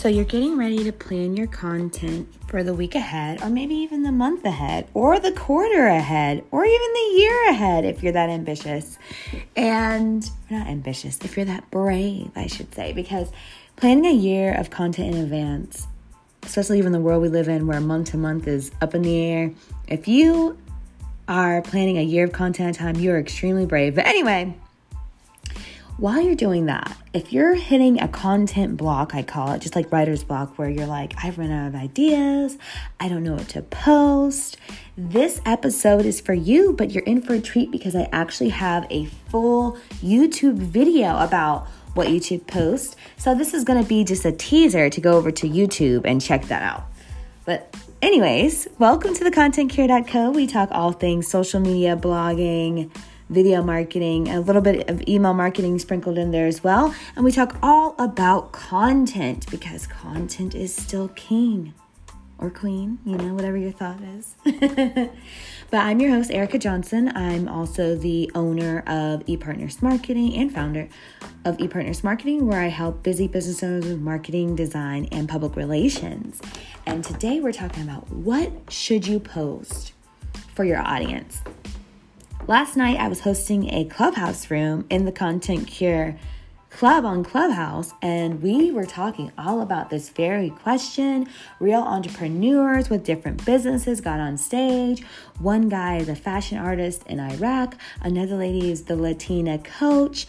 So, you're getting ready to plan your content for the week ahead, or maybe even the month ahead, or the quarter ahead, or even the year ahead if you're that ambitious. And not ambitious, if you're that brave, I should say, because planning a year of content in advance, especially even the world we live in where month to month is up in the air, if you are planning a year of content time, you're extremely brave. But anyway, while you're doing that, if you're hitting a content block, I call it just like writer's block, where you're like, I've run out of ideas, I don't know what to post, this episode is for you, but you're in for a treat because I actually have a full YouTube video about what YouTube posts. So this is to be just a teaser to go over to YouTube and check that out. But anyways, welcome to the contentcure.co. We talk all things social media, blogging, video marketing, a little bit of email marketing sprinkled in there as well. And we talk all about content because content is still king or queen, you know, whatever your thought is. but I'm your host, Erica Johnson. I'm also the owner of ePartners Marketing and founder of ePartners Marketing, where I help busy business owners with marketing, design, and public relations. And today we're talking about what should you post for your audience. Last night, I was hosting a clubhouse room in the Content Cure Club on Clubhouse, and we were talking all about this very question. Real entrepreneurs with different businesses got on stage. One guy is a fashion artist in Iraq, another lady is the Latina coach.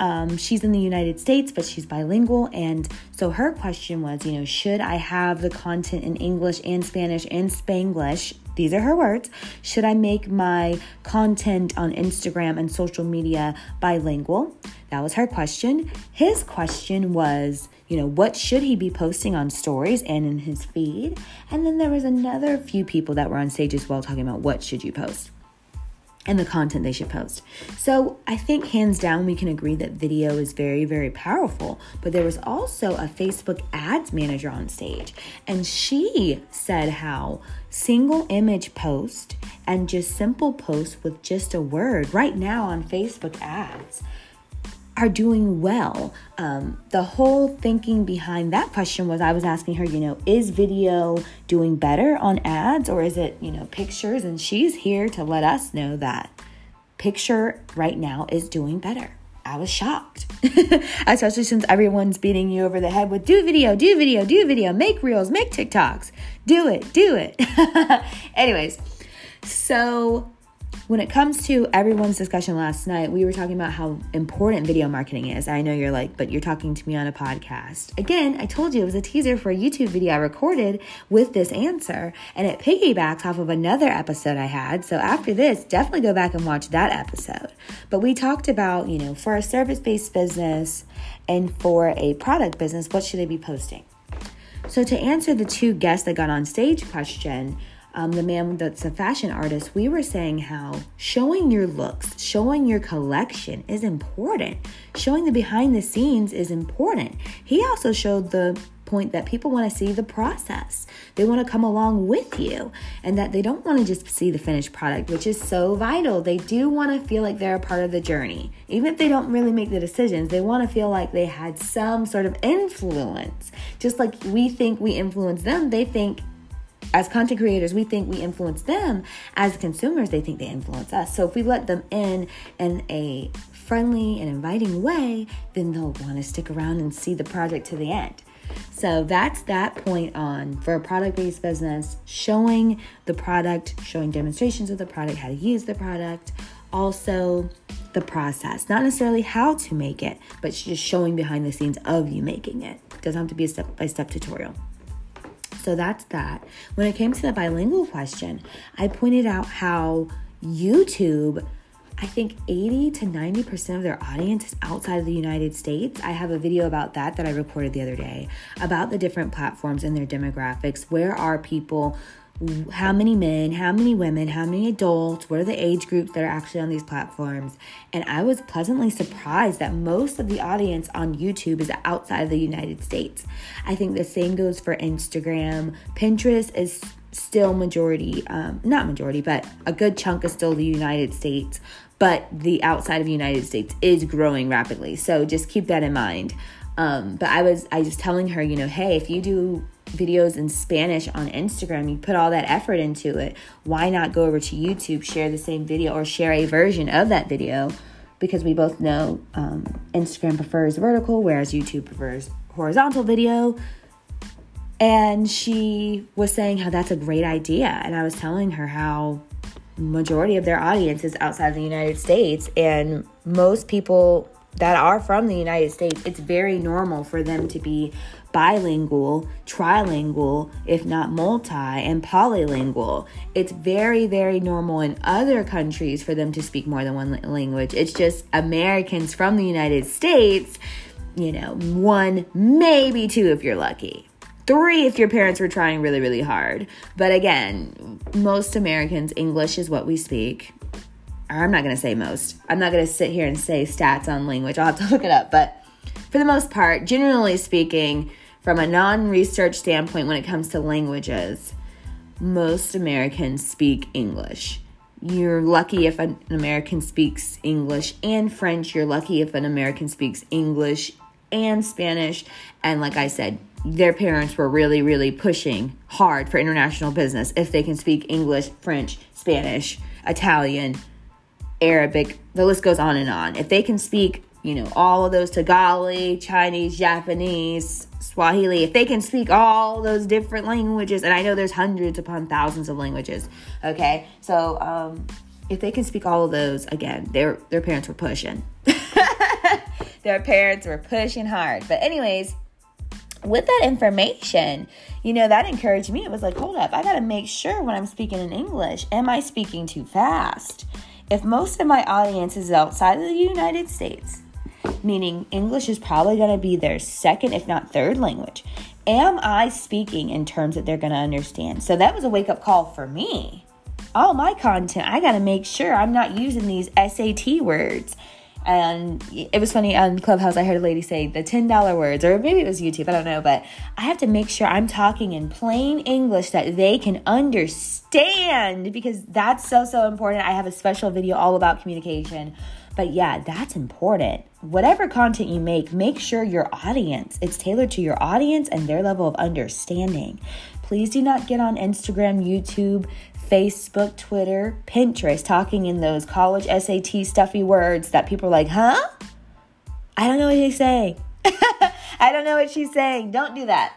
Um, she's in the United States, but she's bilingual. And so her question was, you know, should I have the content in English and Spanish and Spanglish? These are her words. Should I make my content on Instagram and social media bilingual? That was her question. His question was, you know, what should he be posting on stories and in his feed? And then there was another few people that were on stage as well talking about what should you post and the content they should post. So I think hands down we can agree that video is very, very powerful. But there was also a Facebook ads manager on stage, and she said how single image post and just simple posts with just a word right now on Facebook ads are doing well. Um, the whole thinking behind that question was I was asking her, you know, is video doing better on ads or is it, you know, pictures? And she's here to let us know that picture right now is doing better. I was shocked, especially since everyone's beating you over the head with do video, do video, do video, make reels, make TikToks, do it, do it. Anyways, so when it comes to everyone's discussion last night, we were talking about how important video marketing is. I know you're like, but you're talking to me on a podcast. Again, I told you it was a teaser for a YouTube video I recorded with this answer, and it piggybacks off of another episode I had. So after this, definitely go back and watch that episode. But we talked about, you know, for a service based business and for a product business, what should they be posting? So to answer the two guests that got on stage question, um, the man that's a fashion artist, we were saying how showing your looks, showing your collection is important. Showing the behind the scenes is important. He also showed the point that people want to see the process. They want to come along with you and that they don't want to just see the finished product, which is so vital. They do want to feel like they're a part of the journey. Even if they don't really make the decisions, they want to feel like they had some sort of influence. Just like we think we influence them, they think as content creators, we think we influence them. As consumers, they think they influence us. So if we let them in in a friendly and inviting way, then they'll want to stick around and see the project to the end. So that's that point on for a product based business, showing the product, showing demonstrations of the product, how to use the product, also the process, not necessarily how to make it, but just showing behind the scenes of you making it. doesn't have to be a step by step tutorial. So that's that. When it came to the bilingual question, I pointed out how YouTube, I think 80 to 90% of their audience is outside of the United States. I have a video about that that I recorded the other day about the different platforms and their demographics. Where are people how many men, how many women, how many adults, what are the age groups that are actually on these platforms. And I was pleasantly surprised that most of the audience on YouTube is outside of the United States. I think the same goes for Instagram. Pinterest is still majority, um, not majority, but a good chunk is still the United States, but the outside of the United States is growing rapidly. So just keep that in mind. Um, but I was I was telling her, you know, hey, if you do videos in Spanish on Instagram, you put all that effort into it. Why not go over to YouTube, share the same video, or share a version of that video? Because we both know um, Instagram prefers vertical, whereas YouTube prefers horizontal video. And she was saying how that's a great idea. And I was telling her how majority of their audience is outside the United States and most people that are from the United States, it's very normal for them to be bilingual, trilingual, if not multi, and polylingual. It's very, very normal in other countries for them to speak more than one language. It's just Americans from the United States, you know, one, maybe two if you're lucky three if your parents were trying really, really hard. But again, most Americans, English is what we speak. I'm not going to say most. I'm not going to sit here and say stats on language. I'll have to look it up. But for the most part, generally speaking, from a non research standpoint, when it comes to languages, most Americans speak English. You're lucky if an American speaks English and French. You're lucky if an American speaks English and Spanish. And like I said, their parents were really, really pushing hard for international business if they can speak English, French, Spanish, Italian, Arabic, the list goes on and on. If they can speak, you know, all of those Tagalog, Chinese, Japanese, Swahili, if they can speak all those different languages, and I know there's hundreds upon thousands of languages, okay? So, um, if they can speak all of those, again, their their parents were pushing. their parents were pushing hard. But anyways, with that information, you know, that encouraged me. It was like, hold up, I got to make sure when I'm speaking in English, am I speaking too fast? If most of my audience is outside of the United States, meaning English is probably going to be their second, if not third language, am I speaking in terms that they're going to understand? So that was a wake up call for me. All my content, I got to make sure I'm not using these SAT words and it was funny on Clubhouse, I heard a lady say the $10 words, or maybe it was YouTube, I don't know, but I have to make sure I'm talking in plain English that they can understand because that's so, so important. I have a special video all about communication. But yeah, that's important. Whatever content you make, make sure your audience, it's tailored to your audience and their level of understanding. Please do not get on Instagram, YouTube, Facebook, Twitter, Pinterest, talking in those college SAT stuffy words that people are like, huh? I don't know what he's saying. I don't know what she's saying. Don't do that.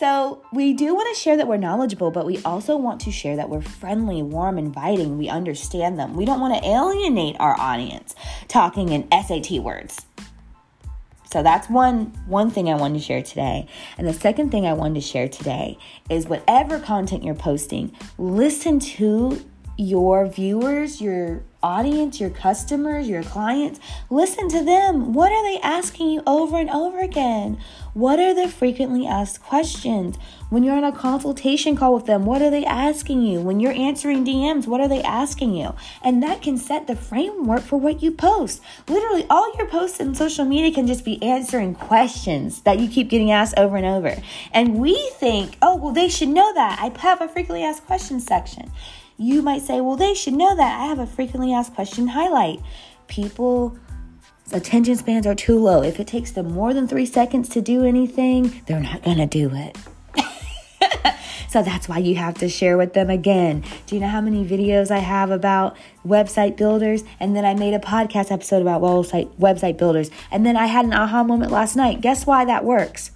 So, we do want to share that we're knowledgeable, but we also want to share that we're friendly, warm, inviting. We understand them. We don't want to alienate our audience talking in SAT words. So that's one one thing I wanted to share today. And the second thing I wanted to share today is whatever content you're posting, listen to your viewers, your audience, your customers, your clients, listen to them. What are they asking you over and over again? What are the frequently asked questions? When you're on a consultation call with them, what are they asking you? When you're answering DMs, what are they asking you? And that can set the framework for what you post. Literally, all your posts in social media can just be answering questions that you keep getting asked over and over. And we think, oh, well, they should know that. I have a frequently asked questions section. You might say, well, they should know that. I have a frequently asked question highlight. People attention spans are too low. If it takes them more than three seconds to do anything, they're not going to do it. so that's why you have to share with them again. Do you know how many videos I have about website builders? And then I made a podcast episode about website website builders. And then I had an aha moment last night. Guess why that works?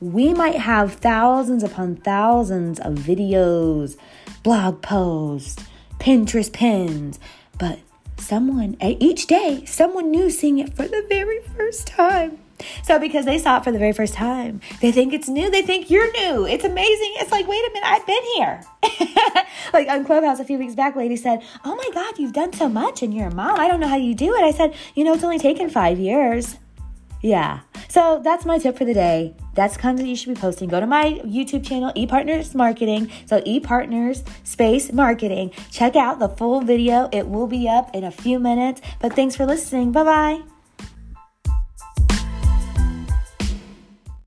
We might have thousands upon thousands of videos, blog posts, Pinterest pins, but someone eh, each day someone new seeing it for the very first time. So because they saw it for the very first time they think it's new they think you're new. It's amazing. It's like wait a minute i've been here. Like on clubhouse a few weeks back lady said oh my god you've done so much and you're a mom. I don't know how you do it. I said you know it's only taken five years. Yeah. So that's my tip for the day. That's content you should be posting. Go to my YouTube channel, ePartners Marketing. So ePartners Space Marketing. Check out the full video. It will be up in a few minutes. But thanks for listening. Bye bye.